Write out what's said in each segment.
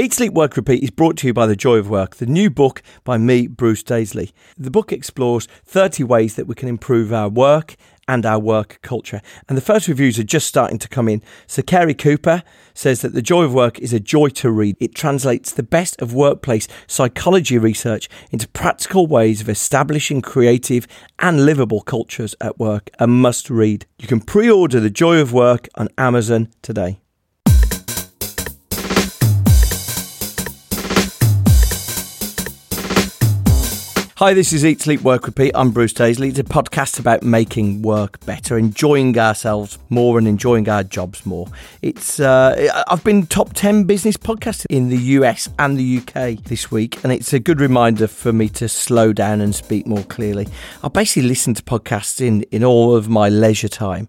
Eat, Sleep, Work, Repeat is brought to you by The Joy of Work, the new book by me, Bruce Daisley. The book explores 30 ways that we can improve our work and our work culture. And the first reviews are just starting to come in. So Cary Cooper says that The Joy of Work is a joy to read. It translates the best of workplace psychology research into practical ways of establishing creative and livable cultures at work. A must read. You can pre-order The Joy of Work on Amazon today. Hi, this is Eat, Sleep, Work, Repeat. I'm Bruce Daisley. It's a podcast about making work better, enjoying ourselves more, and enjoying our jobs more. It's uh, I've been top ten business podcasts in the US and the UK this week, and it's a good reminder for me to slow down and speak more clearly. I basically listen to podcasts in in all of my leisure time,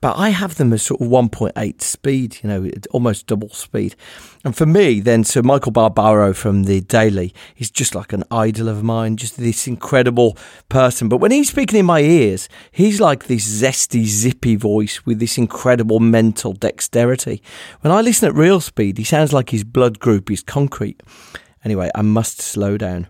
but I have them at sort of 1.8 speed, you know, almost double speed. And for me, then, Sir Michael Barbaro from the Daily is just like an idol of mine, just this incredible person. But when he's speaking in my ears, he's like this zesty, zippy voice with this incredible mental dexterity. When I listen at real speed, he sounds like his blood group is concrete. Anyway, I must slow down.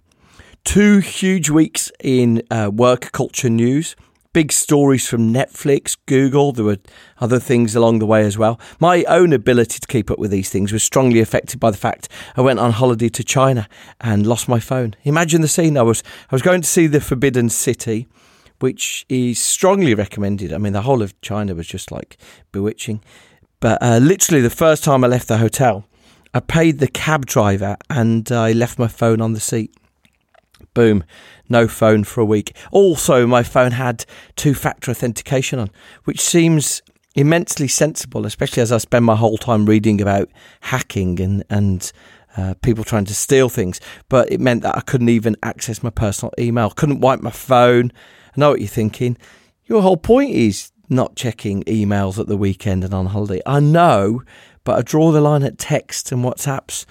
Two huge weeks in uh, work culture news big stories from Netflix, Google. There were other things along the way as well. My own ability to keep up with these things was strongly affected by the fact I went on holiday to China and lost my phone. Imagine the scene. I was I was going to see the Forbidden City, which is strongly recommended. I mean, the whole of China was just like bewitching. But uh, literally, the first time I left the hotel, I paid the cab driver and I left my phone on the seat. Boom, no phone for a week. Also, my phone had two factor authentication on, which seems immensely sensible, especially as I spend my whole time reading about hacking and, and uh, people trying to steal things. But it meant that I couldn't even access my personal email, couldn't wipe my phone. I know what you're thinking. Your whole point is not checking emails at the weekend and on holiday. I know, but I draw the line at text and WhatsApps.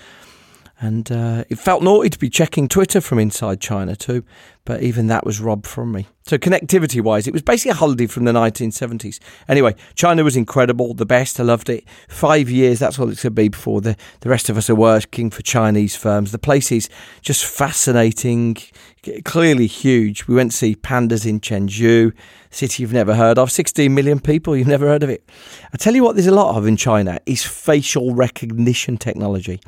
And uh, it felt naughty to be checking Twitter from inside China too, but even that was robbed from me. So, connectivity wise, it was basically a holiday from the 1970s. Anyway, China was incredible, the best. I loved it. Five years, that's what going to be before the, the rest of us are working for Chinese firms. The place is just fascinating, clearly huge. We went to see pandas in Chengdu, city you've never heard of, 16 million people, you've never heard of it. I tell you what, there's a lot of in China is facial recognition technology.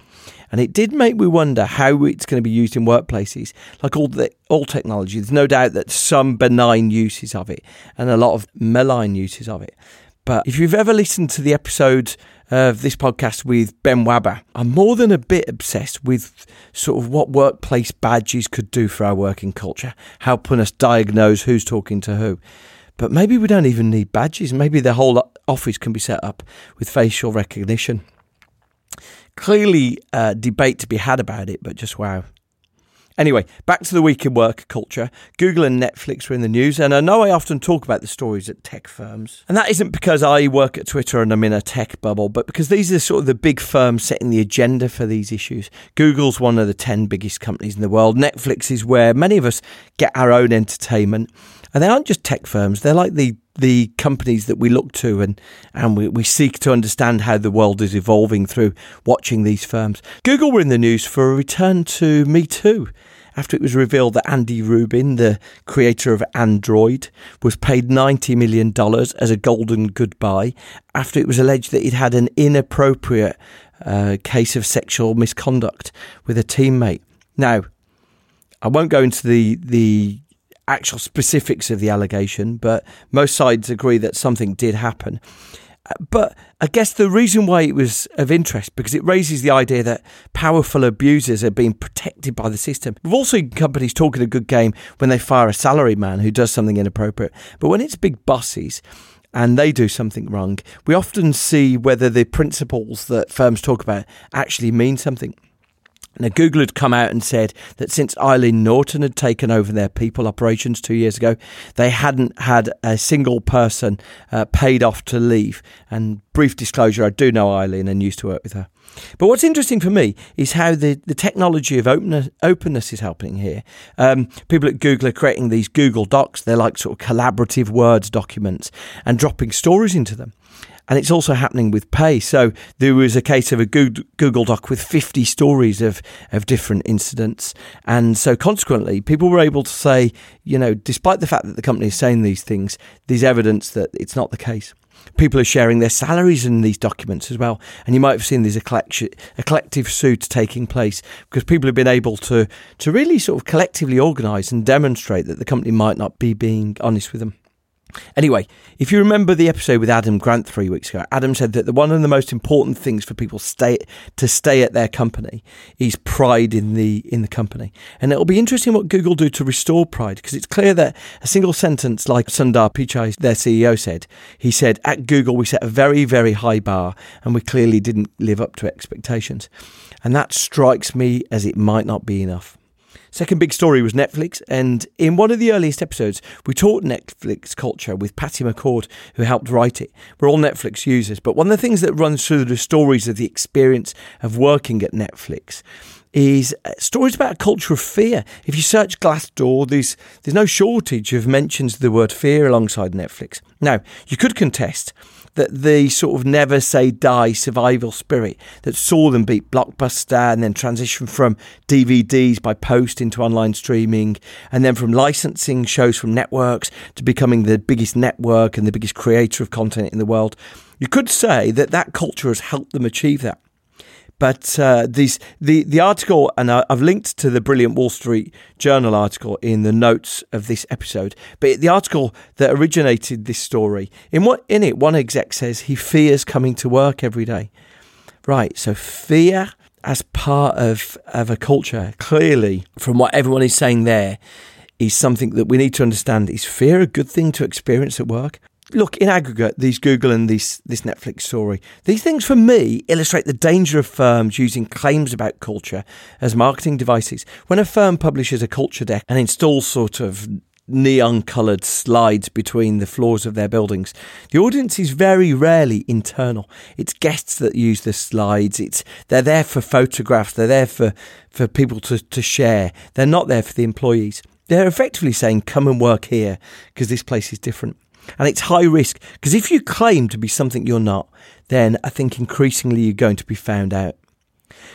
And it did make me wonder how it's going to be used in workplaces. Like all the all technology, there's no doubt that some benign uses of it and a lot of malign uses of it. But if you've ever listened to the episode of this podcast with Ben Waber, I'm more than a bit obsessed with sort of what workplace badges could do for our working culture, helping us diagnose who's talking to who. But maybe we don't even need badges. Maybe the whole office can be set up with facial recognition clearly uh, debate to be had about it, but just wow. Anyway, back to the week in work culture. Google and Netflix were in the news, and I know I often talk about the stories at tech firms. And that isn't because I work at Twitter and I'm in a tech bubble, but because these are sort of the big firms setting the agenda for these issues. Google's one of the 10 biggest companies in the world. Netflix is where many of us get our own entertainment. And they aren't just tech firms, they're like the the companies that we look to and, and we, we seek to understand how the world is evolving through watching these firms. Google were in the news for a return to Me Too after it was revealed that Andy Rubin, the creator of Android, was paid $90 million as a golden goodbye after it was alleged that he'd had an inappropriate uh, case of sexual misconduct with a teammate. Now, I won't go into the the actual specifics of the allegation, but most sides agree that something did happen. Uh, but I guess the reason why it was of interest because it raises the idea that powerful abusers are being protected by the system. We've also seen companies talking a good game when they fire a salary man who does something inappropriate. But when it's big bosses and they do something wrong, we often see whether the principles that firms talk about actually mean something. Now, Google had come out and said that since Eileen Naughton had taken over their people operations two years ago, they hadn't had a single person uh, paid off to leave. And brief disclosure, I do know Eileen and used to work with her. But what's interesting for me is how the, the technology of openness, openness is helping here. Um, people at Google are creating these Google Docs. They're like sort of collaborative words documents and dropping stories into them and it's also happening with pay. So there was a case of a Google Doc with 50 stories of, of different incidents. And so consequently, people were able to say, you know, despite the fact that the company is saying these things, there's evidence that it's not the case. People are sharing their salaries in these documents as well. And you might have seen there's a, collection, a collective suit taking place because people have been able to, to really sort of collectively organise and demonstrate that the company might not be being honest with them. Anyway, if you remember the episode with Adam Grant three weeks ago, Adam said that the, one of the most important things for people stay to stay at their company is pride in the in the company, and it'll be interesting what Google do to restore pride because it's clear that a single sentence like Sundar Pichai, their CEO, said, he said at Google we set a very very high bar and we clearly didn't live up to expectations, and that strikes me as it might not be enough. Second big story was Netflix, and in one of the earliest episodes, we taught Netflix culture with Patty McCord, who helped write it. We're all Netflix users, but one of the things that runs through the stories of the experience of working at Netflix is uh, stories about a culture of fear. If you search Glassdoor, there's there's no shortage of mentions of the word fear alongside Netflix. Now, you could contest that the sort of never say die survival spirit that saw them beat Blockbuster and then transition from DVDs by post into online streaming and then from licensing shows from networks to becoming the biggest network and the biggest creator of content in the world. You could say that that culture has helped them achieve that. But uh, these, the, the article, and I've linked to the brilliant Wall Street Journal article in the notes of this episode. But the article that originated this story, in what in it, one exec says he fears coming to work every day. Right, so fear as part of, of a culture, clearly, from what everyone is saying there, is something that we need to understand. Is fear a good thing to experience at work? Look, in aggregate, these Google and this this Netflix story, these things for me illustrate the danger of firms using claims about culture as marketing devices. When a firm publishes a culture deck and installs sort of neon coloured slides between the floors of their buildings. The audience is very rarely internal. It's guests that use the slides. It's they're there for photographs. They're there for, for people to, to share. They're not there for the employees. They're effectively saying, come and work here because this place is different. And it's high risk because if you claim to be something you're not, then I think increasingly you're going to be found out.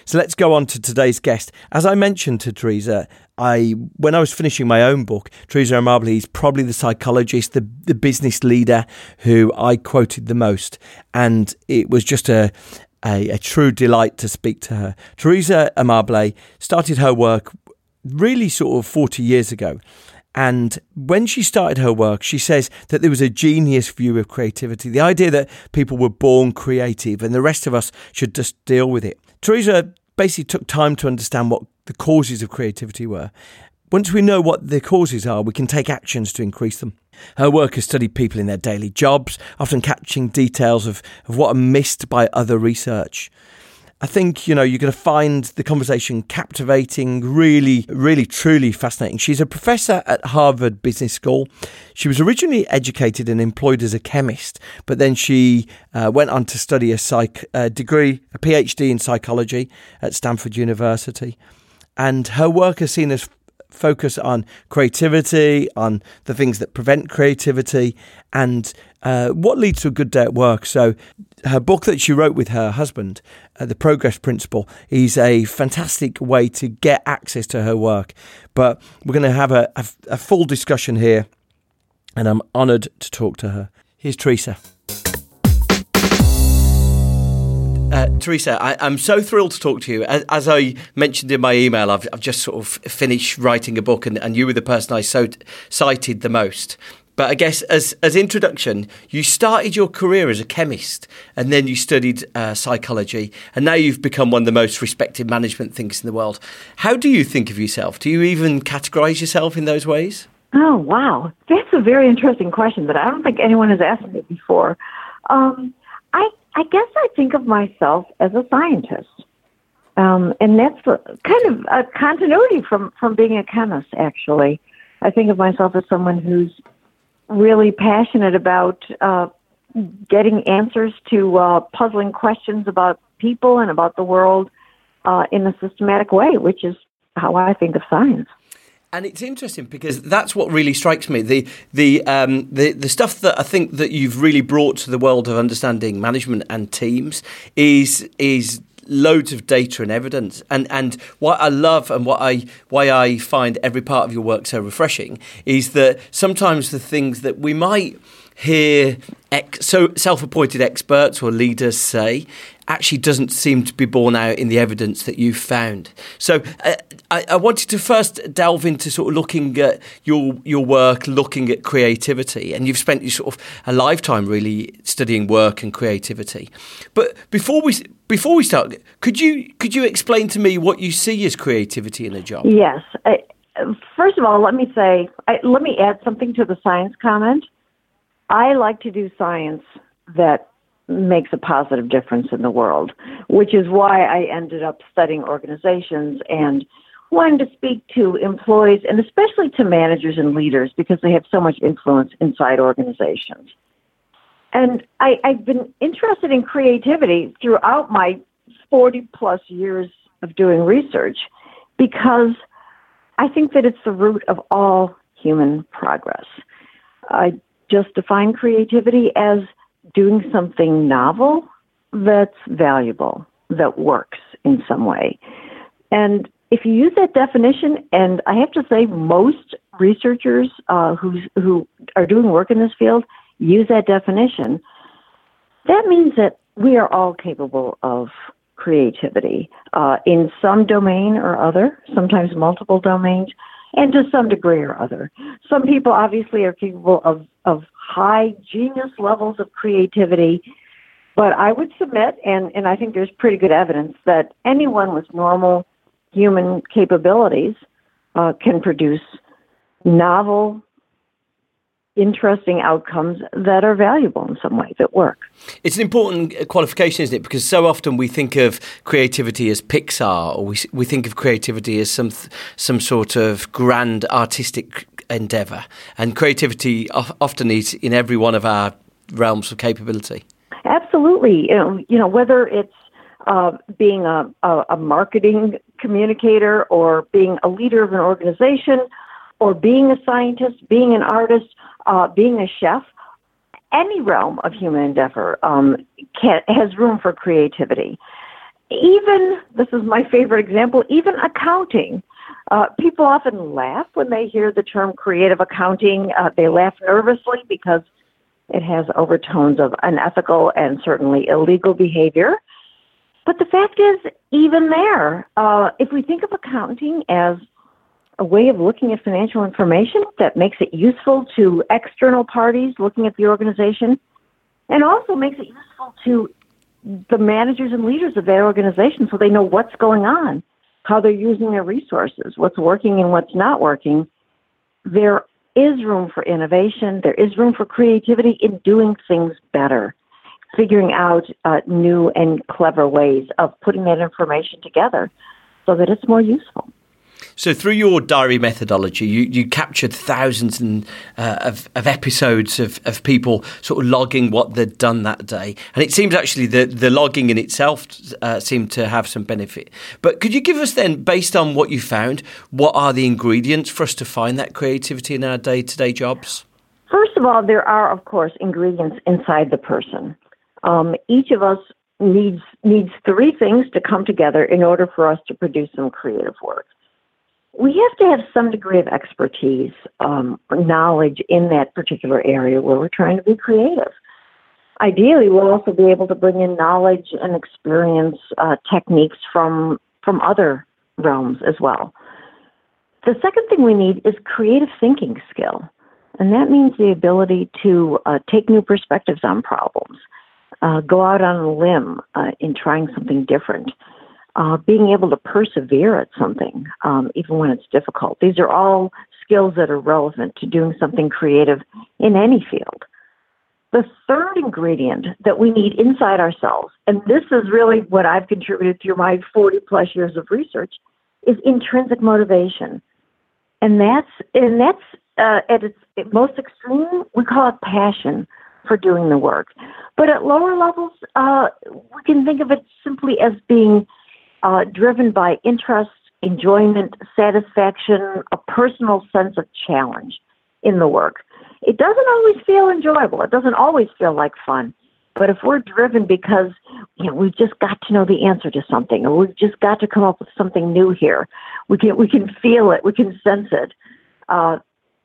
So let's go on to today's guest. As I mentioned to Teresa, I when I was finishing my own book, Teresa Amabile is probably the psychologist, the the business leader who I quoted the most, and it was just a a, a true delight to speak to her. Teresa Amabile started her work really sort of 40 years ago and when she started her work, she says that there was a genius view of creativity, the idea that people were born creative and the rest of us should just deal with it. Teresa basically took time to understand what the causes of creativity were. Once we know what the causes are, we can take actions to increase them. Her work has studied people in their daily jobs, often catching details of, of what are missed by other research. I think, you know, you're going to find the conversation captivating, really, really, truly fascinating. She's a professor at Harvard Business School. She was originally educated and employed as a chemist, but then she uh, went on to study a psych degree, a PhD in psychology at Stanford University. And her work has seen us focus on creativity, on the things that prevent creativity, and uh, what leads to a good day at work. So, her book that she wrote with her husband, uh, The Progress Principle, is a fantastic way to get access to her work. But we're going to have a, a, a full discussion here, and I'm honoured to talk to her. Here's Teresa. Uh, Teresa, I, am so thrilled to talk to you. As, as, I mentioned in my email, I've, I've just sort of finished writing a book, and, and you were the person I so, cited the most. But I guess as as introduction, you started your career as a chemist, and then you studied uh, psychology, and now you've become one of the most respected management thinkers in the world. How do you think of yourself? Do you even categorize yourself in those ways? Oh wow, that's a very interesting question that I don't think anyone has asked me before. Um, I I guess I think of myself as a scientist. Um, and that's kind of a continuity from, from being a chemist, actually. I think of myself as someone who's really passionate about uh, getting answers to uh, puzzling questions about people and about the world uh, in a systematic way, which is how I think of science. And it's interesting because that's what really strikes me. The the um, the the stuff that I think that you've really brought to the world of understanding management and teams is is loads of data and evidence. And and what I love and what I why I find every part of your work so refreshing is that sometimes the things that we might hear ex- so self-appointed experts or leaders say actually doesn't seem to be borne out in the evidence that you've found. So uh, I, I, wanted to first delve into sort of looking at your your work, looking at creativity, and you've spent your sort of a lifetime really studying work and creativity. But before we before we start, could you could you explain to me what you see as creativity in a job? Yes. I, first of all, let me say, I, let me add something to the science comment. I like to do science that makes a positive difference in the world, which is why I ended up studying organizations and wanting to speak to employees and especially to managers and leaders because they have so much influence inside organizations. And I, I've been interested in creativity throughout my 40 plus years of doing research because I think that it's the root of all human progress. I just define creativity as doing something novel that's valuable, that works in some way. And if you use that definition, and I have to say, most researchers uh, who, who are doing work in this field use that definition, that means that we are all capable of creativity uh, in some domain or other, sometimes multiple domains, and to some degree or other. Some people obviously are capable of, of high genius levels of creativity, but I would submit, and, and I think there's pretty good evidence, that anyone with normal human capabilities uh, can produce novel, interesting outcomes that are valuable in some way that work. It's an important qualification, isn't it? Because so often we think of creativity as Pixar, or we we think of creativity as some some sort of grand artistic endeavour, and creativity often is in every one of our realms of capability. Absolutely, you know, you know whether it's uh, being a, a, a marketing communicator or being a leader of an organization or being a scientist, being an artist, uh, being a chef, any realm of human endeavor um, can, has room for creativity. Even, this is my favorite example, even accounting. Uh, people often laugh when they hear the term creative accounting. Uh, they laugh nervously because it has overtones of unethical and certainly illegal behavior. But the fact is, even there, uh, if we think of accounting as a way of looking at financial information that makes it useful to external parties looking at the organization and also makes it useful to the managers and leaders of that organization so they know what's going on, how they're using their resources, what's working and what's not working. There is room for innovation. There is room for creativity in doing things better, figuring out uh, new and clever ways of putting that information together so that it's more useful. So, through your diary methodology, you, you captured thousands and, uh, of, of episodes of, of people sort of logging what they'd done that day. And it seems actually that the logging in itself uh, seemed to have some benefit. But could you give us then, based on what you found, what are the ingredients for us to find that creativity in our day to day jobs? First of all, there are, of course, ingredients inside the person. Um, each of us needs needs three things to come together in order for us to produce some creative work. We have to have some degree of expertise, um, knowledge in that particular area where we're trying to be creative. Ideally, we'll also be able to bring in knowledge and experience uh, techniques from from other realms as well. The second thing we need is creative thinking skill, and that means the ability to uh, take new perspectives on problems uh, go out on a limb uh, in trying something different, uh, being able to persevere at something, um, even when it's difficult. These are all skills that are relevant to doing something creative in any field. The third ingredient that we need inside ourselves, and this is really what I've contributed through my 40 plus years of research, is intrinsic motivation. And that's, and that's uh, at its most extreme, we call it passion for doing the work. But at lower levels, uh, we can think of it simply as being uh, driven by interest, enjoyment, satisfaction, a personal sense of challenge in the work. It doesn't always feel enjoyable. It doesn't always feel like fun. But if we're driven because you know we've just got to know the answer to something, or we've just got to come up with something new here, we can we can feel it, we can sense it. Uh,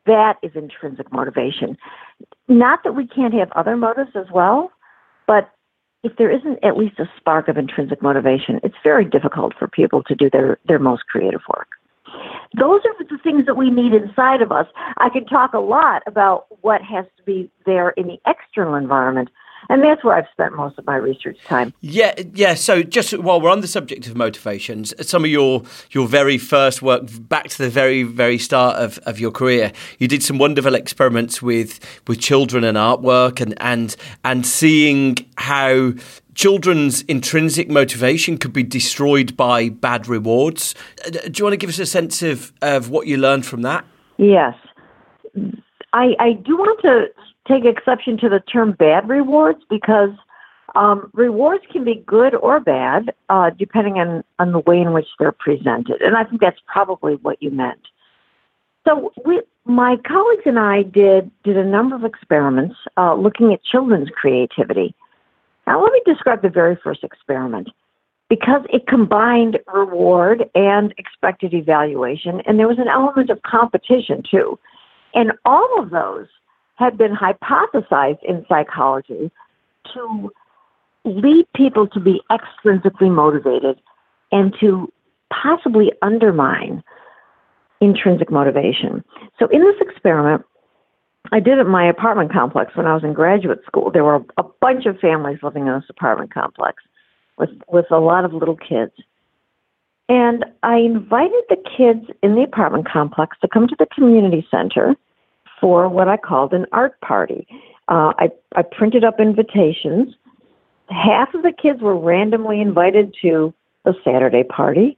that is intrinsic motivation. Not that we can't have other motives as well, but if there isn't at least a spark of intrinsic motivation, it's very difficult for people to do their, their most creative work. Those are the things that we need inside of us. I can talk a lot about what has to be there in the external environment, and that's where I've spent most of my research time. Yeah, yeah. So just while we're on the subject of motivations, some of your your very first work, back to the very very start of, of your career, you did some wonderful experiments with with children and artwork, and and and seeing how children's intrinsic motivation could be destroyed by bad rewards. Uh, do you want to give us a sense of, of what you learned from that? Yes. I, I do want to take exception to the term bad rewards because um, rewards can be good or bad uh, depending on, on the way in which they're presented. And I think that's probably what you meant. So we, my colleagues and I did, did a number of experiments uh, looking at children's creativity. Now, let me describe the very first experiment because it combined reward and expected evaluation, and there was an element of competition too. And all of those had been hypothesized in psychology to lead people to be extrinsically motivated and to possibly undermine intrinsic motivation. So, in this experiment, I did it in my apartment complex when I was in graduate school. There were a bunch of families living in this apartment complex with, with a lot of little kids. And I invited the kids in the apartment complex to come to the community center for what I called an art party. Uh, I, I printed up invitations. Half of the kids were randomly invited to the Saturday party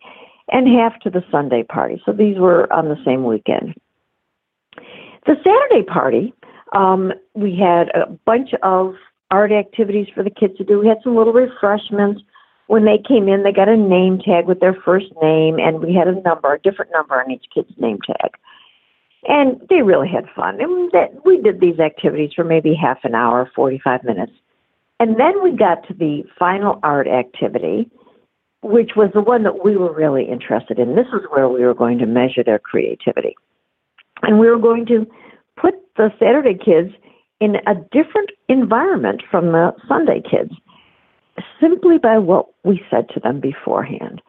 and half to the Sunday party. So these were on the same weekend. The Saturday party, um, we had a bunch of art activities for the kids to do. We had some little refreshments. When they came in, they got a name tag with their first name, and we had a number, a different number on each kid's name tag and they really had fun. And that, we did these activities for maybe half an hour, 45 minutes. And then we got to the final art activity, which was the one that we were really interested in. This is where we were going to measure their creativity. And we were going to put the Saturday kids in a different environment from the Sunday kids simply by what we said to them beforehand.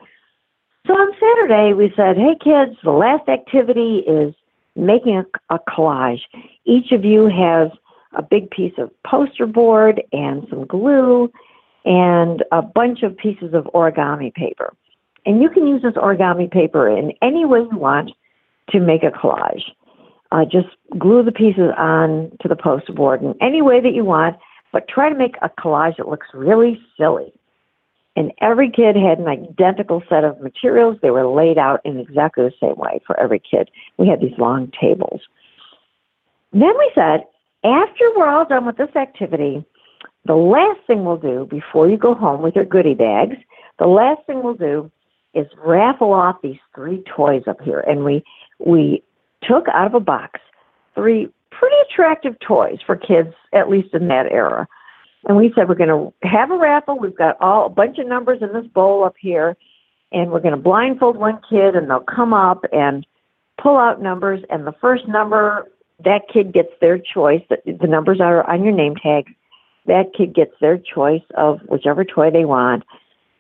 So on Saturday, we said, hey kids, the last activity is making a, a collage. Each of you has a big piece of poster board and some glue and a bunch of pieces of origami paper. And you can use this origami paper in any way you want to make a collage. Uh, just glue the pieces on to the poster board in any way that you want, but try to make a collage that looks really silly and every kid had an identical set of materials. They were laid out in exactly the same way for every kid. We had these long tables. Then we said, after we're all done with this activity, the last thing we'll do before you go home with your goodie bags, the last thing we'll do is raffle off these three toys up here. And we we took out of a box three pretty attractive toys for kids, at least in that era. And we said we're going to have a raffle. We've got all a bunch of numbers in this bowl up here, and we're going to blindfold one kid, and they'll come up and pull out numbers, and the first number that kid gets their choice. The numbers are on your name tag. That kid gets their choice of whichever toy they want.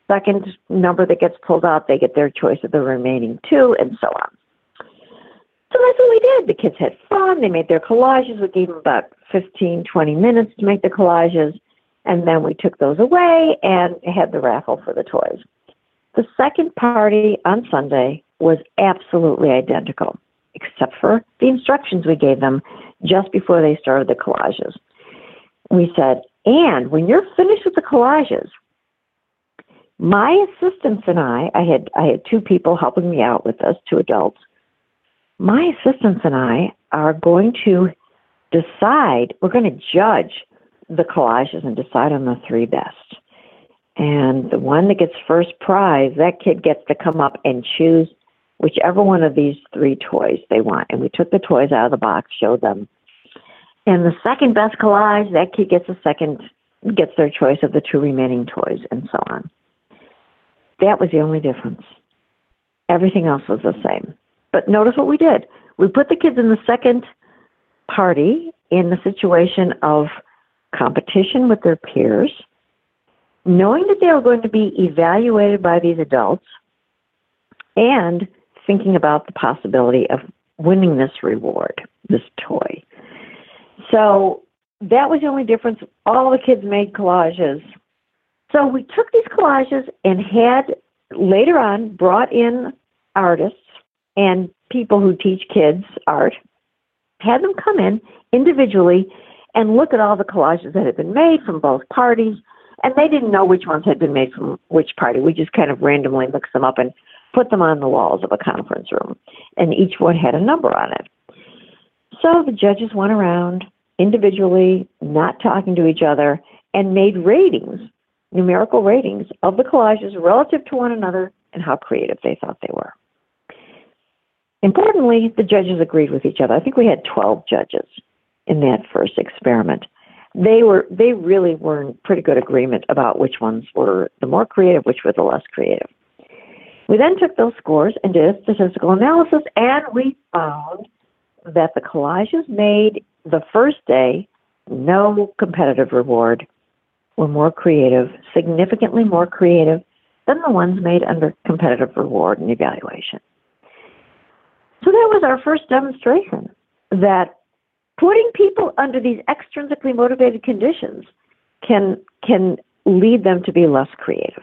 Second number that gets pulled out, they get their choice of the remaining two, and so on. So that's what we did. The kids had fun. They made their collages. We gave them about 15, 20 minutes to make the collages. And then we took those away and had the raffle for the toys. The second party on Sunday was absolutely identical, except for the instructions we gave them just before they started the collages. We said, and when you're finished with the collages, my assistants and I, I had I had two people helping me out with this, two adults. My assistants and I are going to decide, we're going to judge the collages and decide on the three best. And the one that gets first prize, that kid gets to come up and choose whichever one of these three toys they want. And we took the toys out of the box, showed them. And the second best collage, that kid gets a second, gets their choice of the two remaining toys, and so on. That was the only difference. Everything else was the same. But notice what we did. We put the kids in the second party in the situation of competition with their peers, knowing that they were going to be evaluated by these adults, and thinking about the possibility of winning this reward, this toy. So that was the only difference. All the kids made collages. So we took these collages and had later on brought in artists and people who teach kids art, had them come in individually and look at all the collages that had been made from both parties. And they didn't know which ones had been made from which party. We just kind of randomly mixed them up and put them on the walls of a conference room. And each one had a number on it. So the judges went around individually, not talking to each other, and made ratings, numerical ratings of the collages relative to one another and how creative they thought they were. Importantly, the judges agreed with each other. I think we had 12 judges in that first experiment. They were they really were in pretty good agreement about which ones were the more creative, which were the less creative. We then took those scores and did a statistical analysis, and we found that the collages made the first day, no competitive reward, were more creative, significantly more creative than the ones made under competitive reward and evaluation. So that was our first demonstration that putting people under these extrinsically motivated conditions can can lead them to be less creative.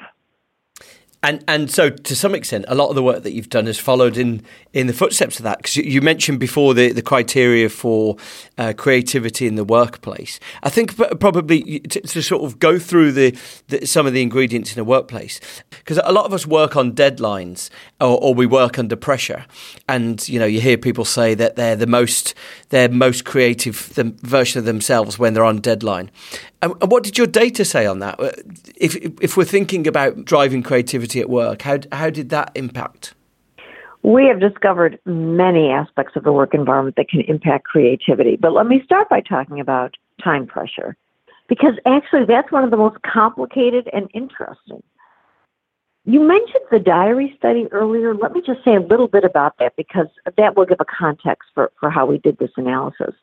And and so to some extent, a lot of the work that you've done has followed in, in the footsteps of that. Because you mentioned before the, the criteria for uh, creativity in the workplace. I think probably to, to sort of go through the, the, some of the ingredients in a workplace. Because a lot of us work on deadlines or, or, we work under pressure, and you know you hear people say that they're the most they're most creative version of themselves when they're on deadline. And what did your data say on that? Uh, if if we're thinking about driving creativity at work, how how did that impact? We have discovered many aspects of the work environment that can impact creativity. But let me start by talking about time pressure, because actually that's one of the most complicated and interesting. You mentioned the diary study earlier. Let me just say a little bit about that because that will give a context for, for how we did this analysis.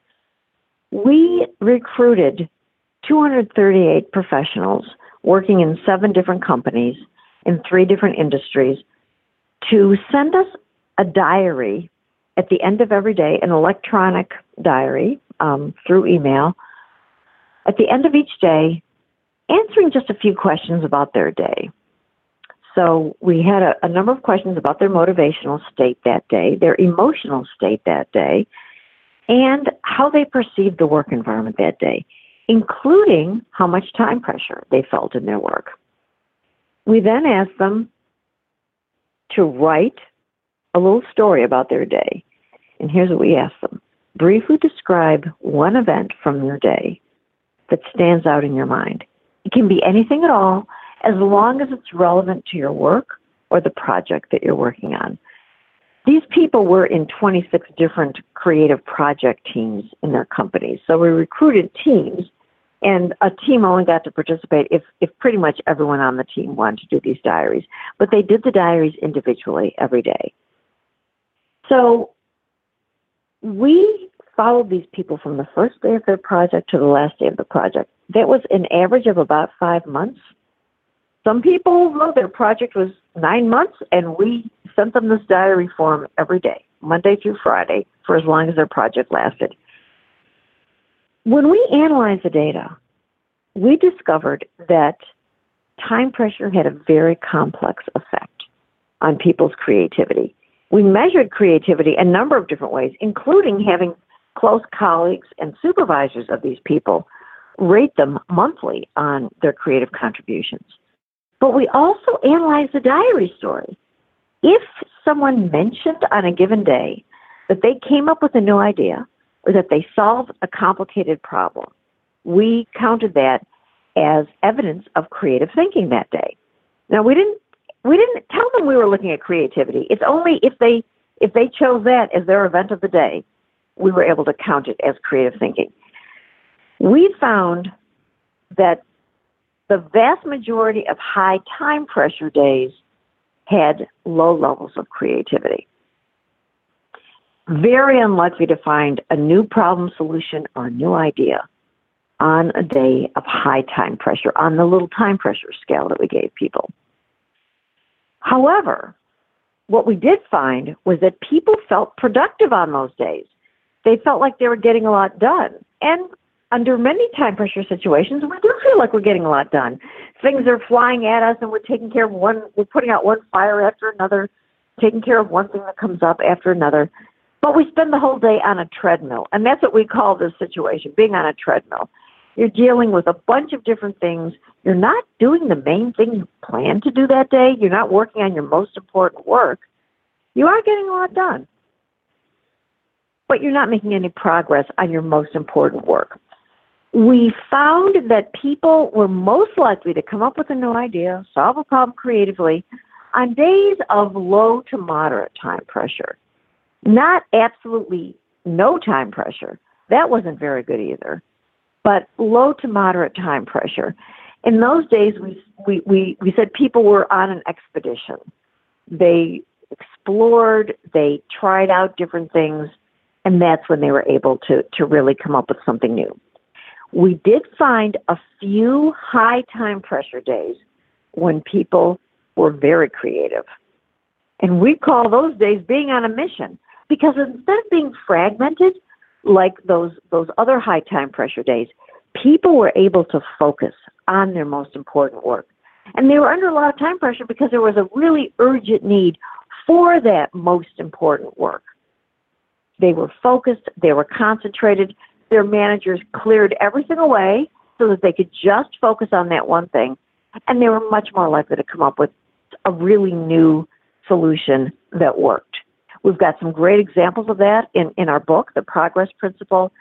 We recruited 238 professionals working in seven different companies in three different industries to send us a diary at the end of every day, an electronic diary um, through email, at the end of each day, answering just a few questions about their day. So we had a, a number of questions about their motivational state that day, their emotional state that day, and how they perceived the work environment that day including how much time pressure they felt in their work. We then asked them to write a little story about their day. And here's what we asked them briefly describe one event from your day that stands out in your mind. It can be anything at all, as long as it's relevant to your work or the project that you're working on. these people were in 26 different creative project teams in their companies. So we recruited teams, and a team only got to participate if, if pretty much everyone on the team wanted to do these diaries. But they did the diaries individually every day. So we followed these people from the first day of their project to the last day of the project. That was an average of about five months. Some people, well, their project was nine months, and we sent them this diary form every day, Monday through Friday, for as long as their project lasted. When we analyzed the data, we discovered that time pressure had a very complex effect on people's creativity. We measured creativity a number of different ways, including having close colleagues and supervisors of these people rate them monthly on their creative contributions. But we also analyzed the diary story. If someone mentioned on a given day that they came up with a new idea or that they solved a complicated problem, we counted that as evidence of creative thinking that day. Now we didn't we didn't tell them we were looking at creativity. It's only if they if they chose that as their event of the day, we were able to count it as creative thinking. We found that the vast majority of high time pressure days had low levels of creativity. Very unlikely to find a new problem solution or a new idea on a day of high time pressure, on the little time pressure scale that we gave people. However, what we did find was that people felt productive on those days. They felt like they were getting a lot done. And under many time pressure situations, we do feel like we're getting a lot done. Things are flying at us, and we're taking care of one. We're putting out one fire after another, taking care of one thing that comes up after another. But we spend the whole day on a treadmill, and that's what we call this situation: being on a treadmill. You're dealing with a bunch of different things. You're not doing the main thing you plan to do that day. You're not working on your most important work. You are getting a lot done, but you're not making any progress on your most important work we found that people were most likely to come up with a new idea, solve a problem creatively on days of low to moderate time pressure. Not absolutely no time pressure. That wasn't very good either. But low to moderate time pressure. In those days, we, we, we, we said people were on an expedition. They explored, they tried out different things, and that's when they were able to, to really come up with something new. We did find a few high time pressure days when people were very creative. And we call those days being on a mission because instead of being fragmented like those, those other high time pressure days, people were able to focus on their most important work. And they were under a lot of time pressure because there was a really urgent need for that most important work. They were focused, they were concentrated, their managers cleared everything away so that they could just focus on that one thing. And they were much more likely to come up with a really new solution that worked. We've got some great examples of that in, in our book, The Progress Principle.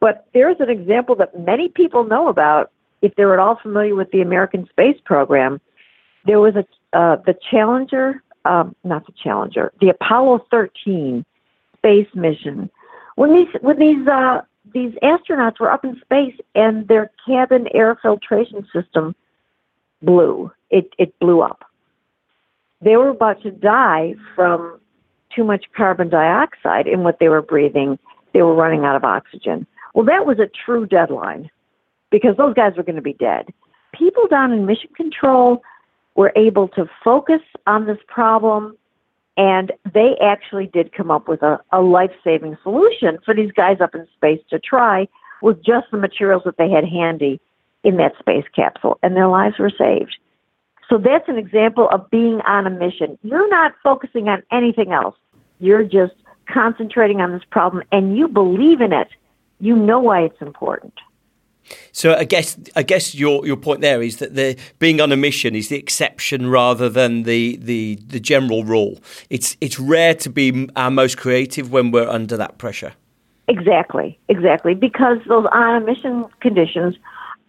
But there's an example that many people know about if they're at all familiar with the American space program. There was a uh, the Challenger, um, not the Challenger, the Apollo 13 space mission. When these when these uh, these astronauts were up in space and their cabin air filtration system blew. It, it blew up. They were about to die from too much carbon dioxide in what they were breathing. They were running out of oxygen. Well, that was a true deadline because those guys were going to be dead. People down in mission control were able to focus on this problem and they actually did come up with a, a life saving solution for these guys up in space to try with just the materials that they had handy in that space capsule, and their lives were saved. So that's an example of being on a mission. You're not focusing on anything else. You're just concentrating on this problem and you believe in it. You know why it's important. So I guess I guess your your point there is that the being on a mission is the exception rather than the the the general rule. It's it's rare to be our most creative when we're under that pressure. Exactly, exactly, because those on a mission conditions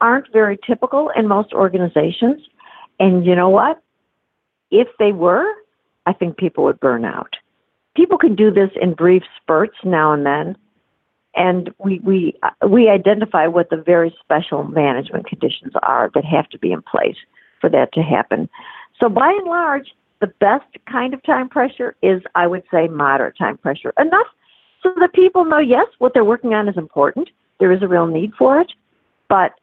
aren't very typical in most organizations. And you know what? If they were, I think people would burn out. people can do this in brief spurts now and then, and we we we identify what the very special management conditions are that have to be in place for that to happen. So by and large, the best kind of time pressure is, I would say, moderate time pressure. Enough so that people know, yes, what they're working on is important. There is a real need for it, but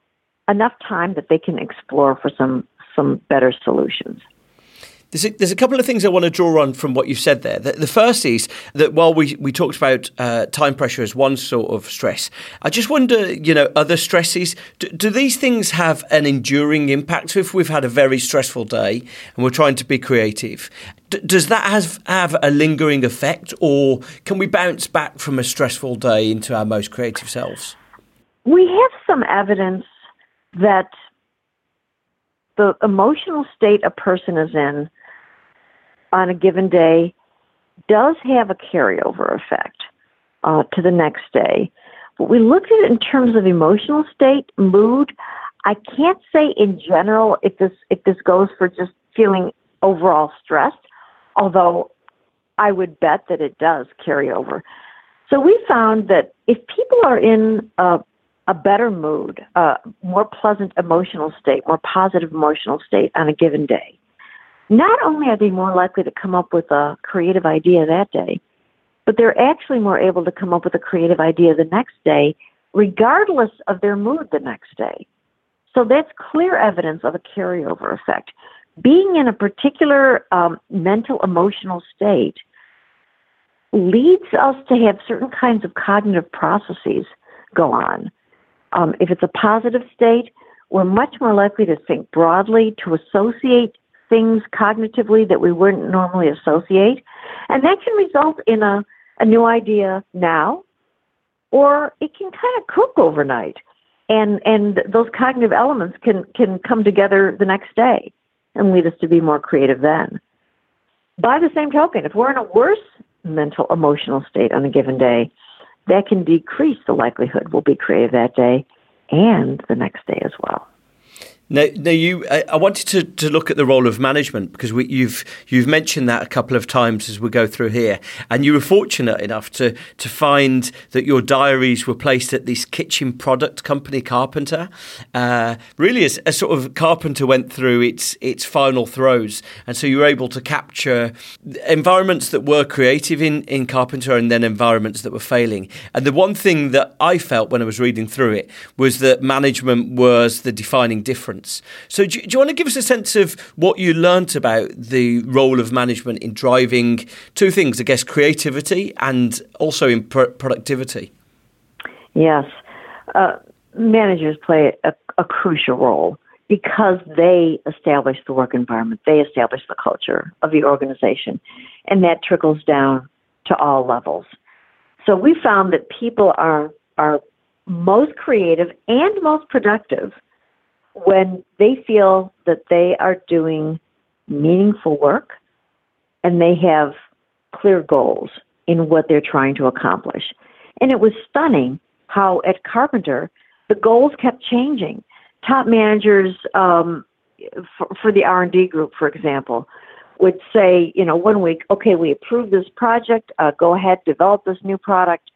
enough time that they can explore for some some better solutions. There's a, there's a couple of things I want to draw on from what you've said there. The, the first is that while we, we talked about uh, time pressure as one sort of stress, I just wonder, you know, other stresses, do, do these things have an enduring impact? So if we've had a very stressful day and we're trying to be creative, d- does that have, have a lingering effect or can we bounce back from a stressful day into our most creative selves? We have some evidence that the emotional state a person is in on a given day does have a carryover effect uh, to the next day. But we look at it in terms of emotional state, mood. I can't say in general if this if this goes for just feeling overall stressed, although I would bet that it does carry over. So we found that if people are in a, a better mood, a more pleasant emotional state, more positive emotional state on a given day, not only are they more likely to come up with a creative idea that day, but they're actually more able to come up with a creative idea the next day, regardless of their mood the next day. So that's clear evidence of a carryover effect. Being in a particular um, mental emotional state leads us to have certain kinds of cognitive processes go on. Um, if it's a positive state, we're much more likely to think broadly, to associate things cognitively that we wouldn't normally associate. And that can result in a, a new idea now, or it can kind of cook overnight. And, and those cognitive elements can, can come together the next day and lead us to be more creative then. By the same token, if we're in a worse mental emotional state on a given day, that can decrease the likelihood we'll be creative that day and the next day as well. Now, now you, I, I wanted to, to look at the role of management because we, you've you've mentioned that a couple of times as we go through here, and you were fortunate enough to to find that your diaries were placed at this kitchen product company, Karpenter. Uh, really, as a sort of Karpenter went through its its final throes, and so you were able to capture environments that were creative in in Karpenter, and then environments that were failing. And the one thing that I felt when I was reading through it was that management was the defining difference So, do, do you want to give us a sense of what you learnt about the role of management in driving two things, I guess, creativity and also in pr- productivity? Yes. Uh, managers play a, a crucial role because they establish the work environment, they establish the culture of the organization, and that trickles down to all levels. So we found that people are are most creative and most productive when they feel that they are doing meaningful work and they have clear goals in what they're trying to accomplish. And it was stunning how at Karpenter the goals kept changing. Top managers um, for, for the R and D group, for example, would say, you know, one week, okay, we approve this project, uh, go ahead, develop this new product,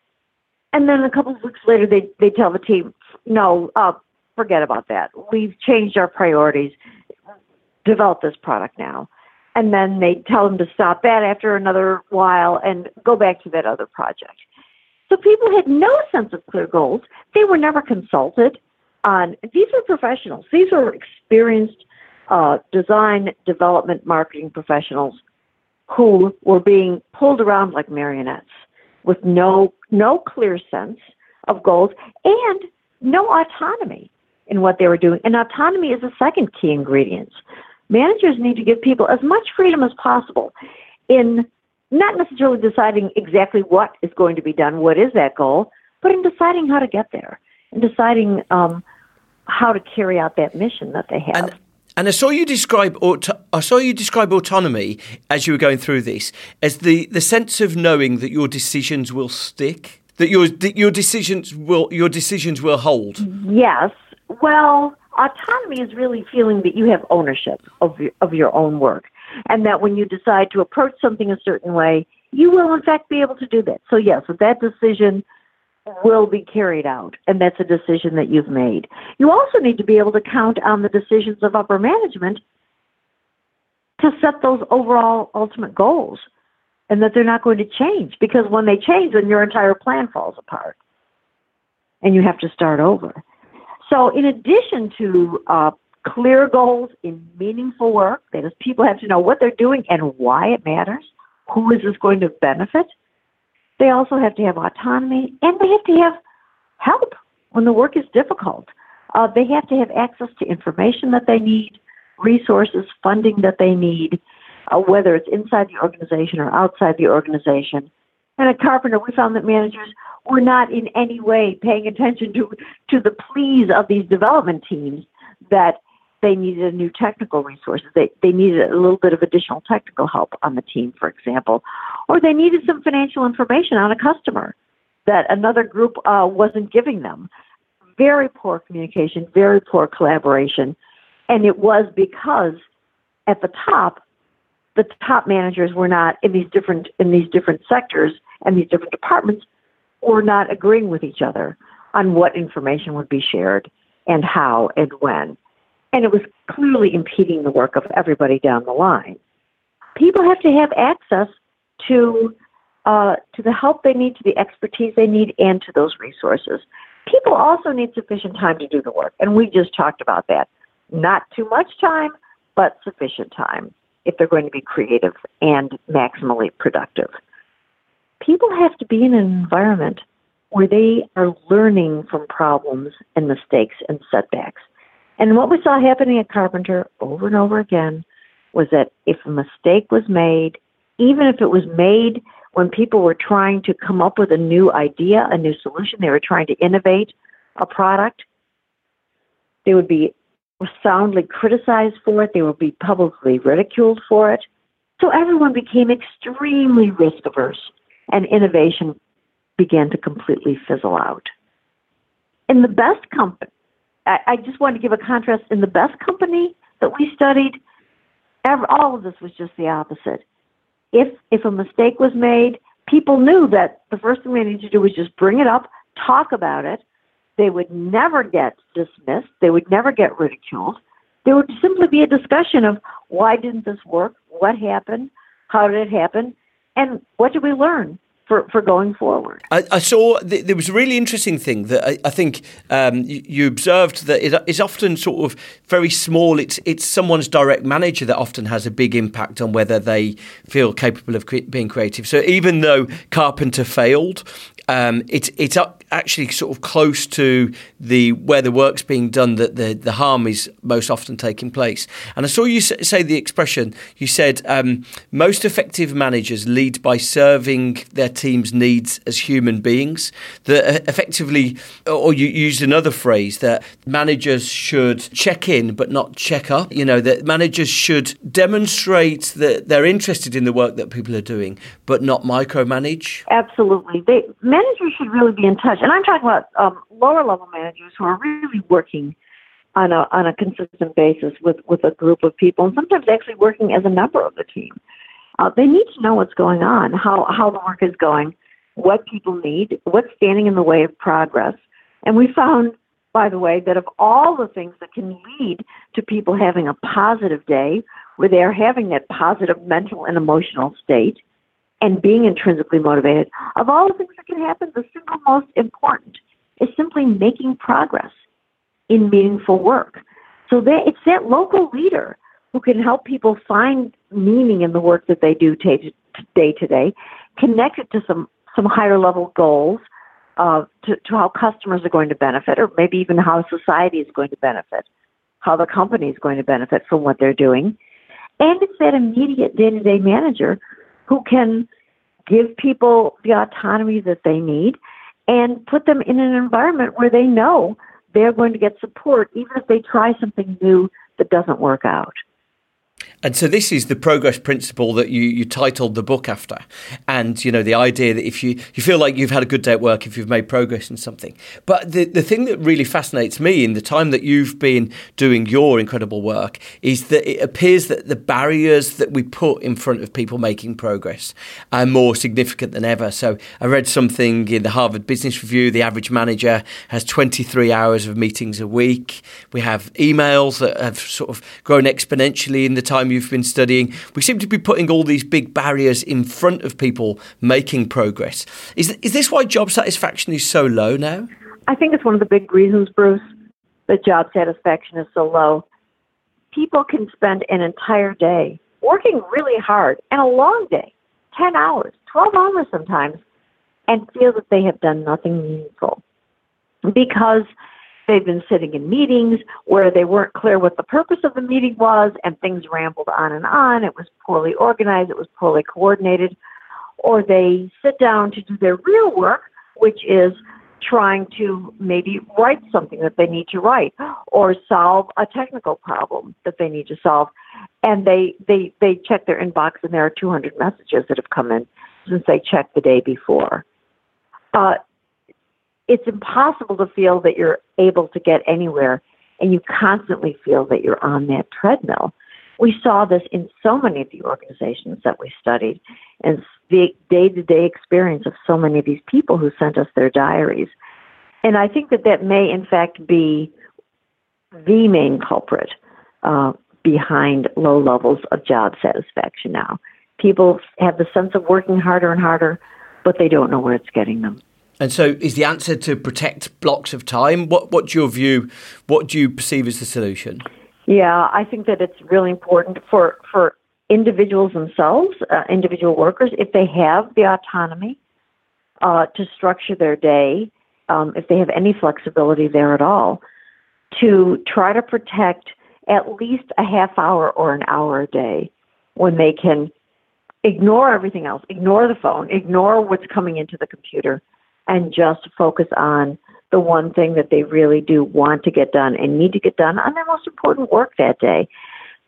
and then a couple of weeks later, they they tell the team, no, uh, forget about that. We've changed our priorities. Develop this product now. And then they tell them to stop that after another while and go back to that other project. So people had no sense of clear goals. They were never consulted on, these were professionals. These were experienced uh, design, development, marketing professionals who were being pulled around like marionettes with no, no clear sense of goals and no autonomy in what they were doing. And autonomy is the second key ingredient. Managers need to give people as much freedom as possible in not necessarily deciding exactly what is going to be done, what is that goal, but in deciding how to get there and deciding um, how to carry out that mission that they have. And- and I saw you describe auto- I saw you describe autonomy as you were going through this as the, the sense of knowing that your decisions will stick, that your that your decisions will your decisions will hold. Yes, well, autonomy is really feeling that you have ownership of your, of your own work, and that when you decide to approach something a certain way, you will in fact be able to do that. So yes, that decision will be carried out, and that's a decision that you've made. You also need to be able to count on the decisions of upper management to set those overall ultimate goals and that they're not going to change because when they change, then your entire plan falls apart and you have to start over. So, in addition to uh, clear goals in meaningful work, that is, people have to know what they're doing and why it matters, who is this going to benefit, they also have to have autonomy and they have to have help when the work is difficult. Uh, they have to have access to information that they need, resources, funding that they need, uh, whether it's inside the organization or outside the organization. And at Karpenter, we found that managers were not in any way paying attention to, to the pleas of these development teams that they needed a new technical resources. They, they needed a little bit of additional technical help on the team, for example, or they needed some financial information on a customer that another group uh, wasn't giving them. Very poor communication, very poor collaboration, and it was because at the top, the top managers were not in these different in these different sectors and these different departments were not agreeing with each other on what information would be shared and how and when. And it was clearly impeding the work of everybody down the line. People have to have access to uh, to the help they need, to the expertise they need, and to those resources. People also need sufficient time to do the work, and we just talked about that. Not too much time, but sufficient time if they're going to be creative and maximally productive. People have to be in an environment where they are learning from problems and mistakes and setbacks. And what we saw happening at Karpenter over and over again was that if a mistake was made, even if it was made when people were trying to come up with a new idea, a new solution, they were trying to innovate a product, they would be soundly criticized for it, they would be publicly ridiculed for it. So everyone became extremely risk averse, and innovation began to completely fizzle out. In the best company, I, just want to give a contrast. In the best company that we studied, every, all of this was just the opposite. If if a mistake was made, people knew that the first thing they needed to do was just bring it up, talk about it. They would never get dismissed. They would never get ridiculed. There would simply be a discussion of why didn't this work? What happened? How did it happen? And what did we learn? For, for going forward. I, I saw th- there was a really interesting thing that I, I think um, you, you, observed that it is often sort of very small. It's it's someone's direct manager that often has a big impact on whether they feel capable of cre- being creative. So even though Karpenter failed, um, it's it's actually sort of close to the where the work's being done that the, the harm is most often taking place. And I saw you say the expression. You said um, most effective managers lead by serving their team's needs as human beings. That uh, effectively, or you used another phrase that managers should check in but not check up. You know that managers should demonstrate that they're interested in the work that people are doing, but not micromanage. Absolutely, they managers should really be in touch. And I'm talking about um, lower level managers who are really working on a on a consistent basis with with a group of people, and sometimes actually working as a member of the team. Uh, they need to know what's going on, how how the work is going, what people need, what's standing in the way of progress. And we found, by the way, that of all the things that can lead to people having a positive day, where they are having that positive mental and emotional state, and being intrinsically motivated, of all the things that can happen, the single most important is simply making progress in meaningful work. So that it's that local leader who can help people find meaning in the work that they do day to day, connect it to some some higher level goals, uh, to, to how customers are going to benefit, or maybe even how society is going to benefit, how the company is going to benefit from what they're doing. And it's that immediate day to day manager who can give people the autonomy that they need and put them in an environment where they know they're going to get support even if they try something new that doesn't work out. And so this is the progress principle that you, you titled the book after. And, you know, the idea that if you, you feel like you've had a good day at work, if you've made progress in something. But the, the thing that really fascinates me in the time that you've been doing your incredible work is that it appears that the barriers that we put in front of people making progress are more significant than ever. So I read something in the Harvard Business Review, the average manager has 23 hours of meetings a week. We have emails that have sort of grown exponentially in the time you've been studying. We seem to be putting all these big barriers in front of people making progress. Is, is this why job satisfaction is so low now? I think it's one of the big reasons, Bruce, that job satisfaction is so low. People can spend an entire day working really hard and a long day, 10 hours, 12 hours sometimes, and feel that they have done nothing meaningful because They've been sitting in meetings where they weren't clear what the purpose of the meeting was, and things rambled on and on. It was poorly organized, it was poorly coordinated. Or they sit down to do their real work, which is trying to maybe write something that they need to write or solve a technical problem that they need to solve and they they they check their inbox and there are 200 messages that have come in since they checked the day before uh, it's impossible to feel that you're able to get anywhere and you constantly feel that you're on that treadmill. We saw this in so many of the organizations that we studied and the day to day experience of so many of these people who sent us their diaries. And I think that that may, in fact, be the main culprit uh, behind low levels of job satisfaction now. People have the sense of working harder and harder, but they don't know where it's getting them. And so, is the answer to protect blocks of time? What What's your view? What do you perceive as the solution? Yeah, I think that it's really important for for individuals themselves, uh, individual workers, if they have the autonomy uh, to structure their day, um, if they have any flexibility there at all, to try to protect at least a half hour or an hour a day when they can ignore everything else, ignore the phone, ignore what's coming into the computer, and just focus on the one thing that they really do want to get done and need to get done on their most important work that day,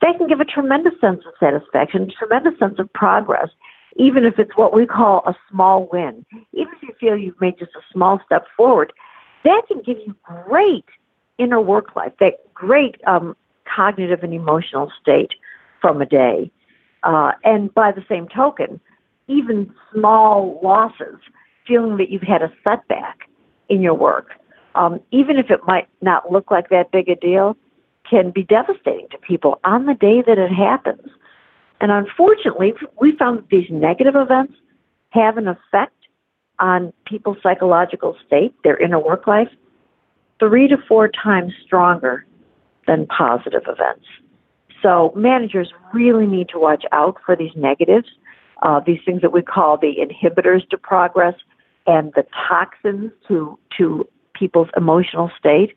they can give a tremendous sense of satisfaction, tremendous sense of progress, even if it's what we call a small win. Even if you feel you've made just a small step forward, that can give you great inner work life, that great um, cognitive and emotional state from a day. Uh, and by the same token, even small losses feeling that you've had a setback in your work, um, even if it might not look like that big a deal, can be devastating to people on the day that it happens. And unfortunately, we found that these negative events have an effect on people's psychological state, their inner work life, three to four times stronger than positive events. So managers really need to watch out for these negatives, uh, these things that we call the inhibitors to progress, and the toxins to to people's emotional state,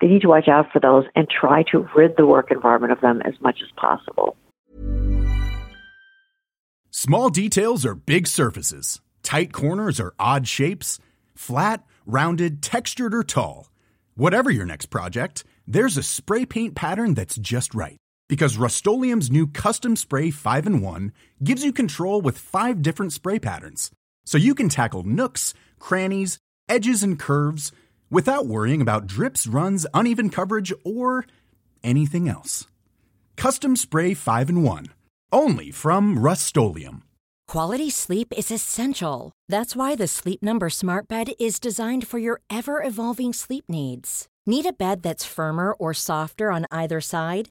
they need to watch out for those and try to rid the work environment of them as much as possible. Small details are big surfaces. Tight corners are odd shapes. Flat, rounded, textured, or tall. Whatever your next project, there's a spray paint pattern that's just right. Because Rust-Oleum Custom Spray 5 and 1 gives you control with five different spray patterns so you can tackle nooks, crannies, edges, and curves without worrying about drips, runs, uneven coverage, or anything else. Custom Spray 5 and 1. Only from Rust-Oleum Quality sleep is essential. That's why the Sleep Number Smart Bed is designed for your ever evolving sleep needs. Need a bed that's firmer or softer on either side?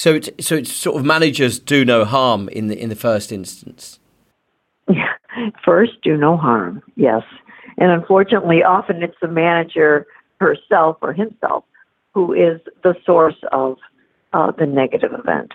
So it's, so it's sort of managers do no harm in the, in the first instance. First, do no harm, yes. And unfortunately, often it's the manager herself or himself who is the source of uh, the negative event.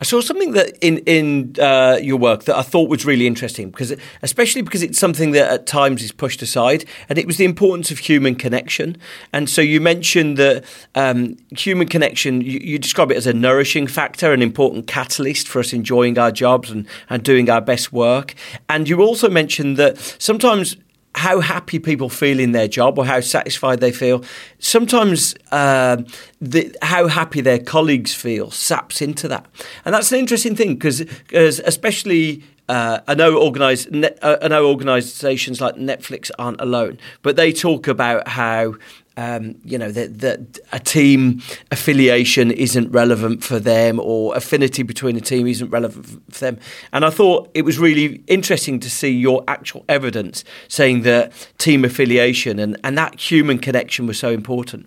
I saw something that in in uh, your work that I thought was really interesting because, especially because it's something that at times is pushed aside, and it was the importance of human connection. And so you mentioned that um, human connection. You, you, describe it as a nourishing factor, an important catalyst for us enjoying our jobs and and doing our best work. And you also mentioned that sometimes how happy people feel in their job or how satisfied they feel. Sometimes uh, the, how happy their colleagues feel saps into that, and that's an interesting thing because, especially. Uh, I know organize, uh, I know organisations like Netflix aren't alone, but they talk about how um, you know that that a team affiliation isn't relevant for them or affinity between a team isn't relevant for them. And i thought it was really interesting to see your actual evidence saying that team affiliation and, and that human connection was so important.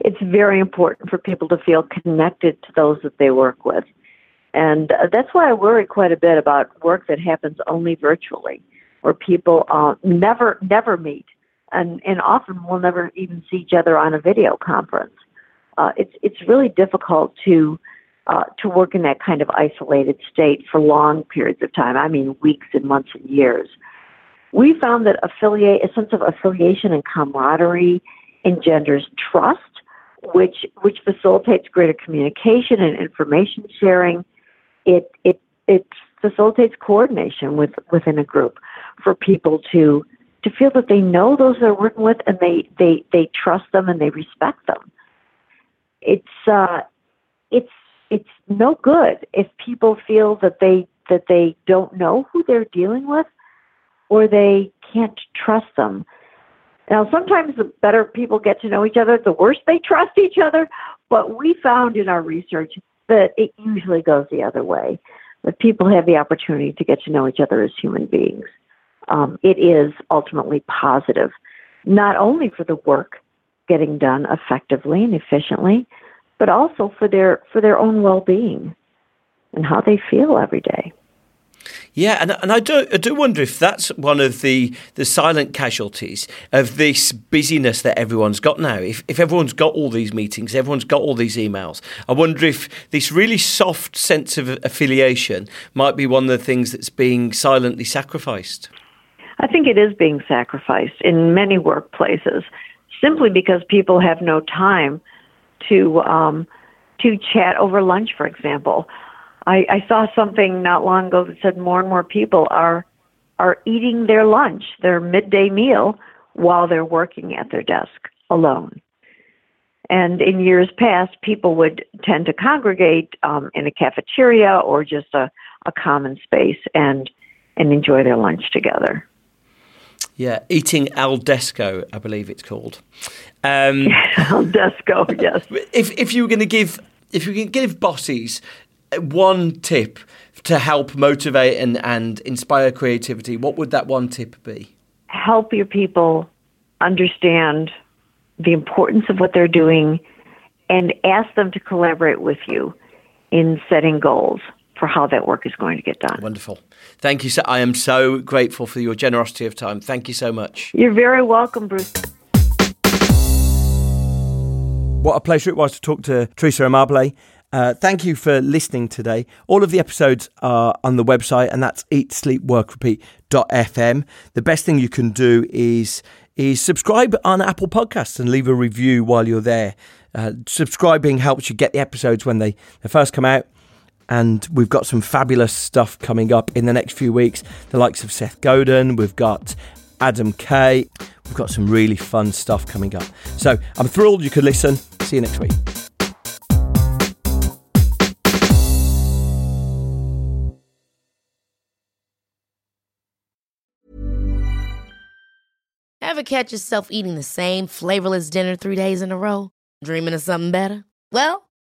It's very important for people to feel connected to those that they work with. And uh, that's why i worry quite a bit about work that happens only virtually where people uh, never never meet and and often we'll never even see each other on a video conference. Uh, it's it's really difficult to uh, to work in that kind of isolated state for long periods of time. I mean, weeks and months and years. We found that affiliate a sense of affiliation and camaraderie engenders trust, which which facilitates greater communication and information sharing. It it it facilitates coordination with within a group for people to to feel that they know those they're working with and they they they trust them and they respect them. It's uh, it's it's no good if people feel that they that they don't know who they're dealing with or they can't trust them. Now, sometimes the better people get to know each other, the worse they trust each other. But we found in our research that it usually goes the other way. That people have the opportunity to get to know each other as human beings um, it is ultimately positive, not only for the work getting done effectively and efficiently, but also for their for their own well being and how they feel every day. Yeah, and, and I do I do wonder if that's one of the, the silent casualties of this busyness that everyone's got now. If if everyone's got all these meetings, everyone's got all these emails. I wonder if this really soft sense of affiliation might be one of the things that's being silently sacrificed. I think it is being sacrificed in many workplaces simply because people have no time to um, to chat over lunch, for example. I, I saw something not long ago that said more and more people are are eating their lunch, their midday meal, while they're working at their desk alone. And in years past, people would tend to congregate um, in a cafeteria or just a, a common space and and enjoy their lunch together. Yeah, eating al desco, I believe it's called. Um, al desco, yes. If if you were going to give if you can give bosses one tip to help motivate and, and inspire creativity, what would that one tip be? Help your people understand the importance of what they're doing and ask them to collaborate with you in setting goals for how that work is going to get done. Wonderful. Thank you. So I am so grateful for your generosity of time. Thank you so much. You're very welcome, Bruce. What a pleasure it was to talk to Teresa Amabile. Uh, thank you for listening today. All of the episodes are on the website, and that's eatsleepworkrepeat.fm. The best thing you can do is is subscribe on Apple Podcasts and leave a review while you're there. Uh, subscribing helps you get the episodes when they, they first come out and we've got some fabulous stuff coming up in the next few weeks. The likes of Seth Godin, we've got Adam Kay, we've got some really fun stuff coming up. So I'm thrilled you could listen. See you next week. Ever catch yourself eating the same flavorless dinner three days in a row? Dreaming of something better? Well,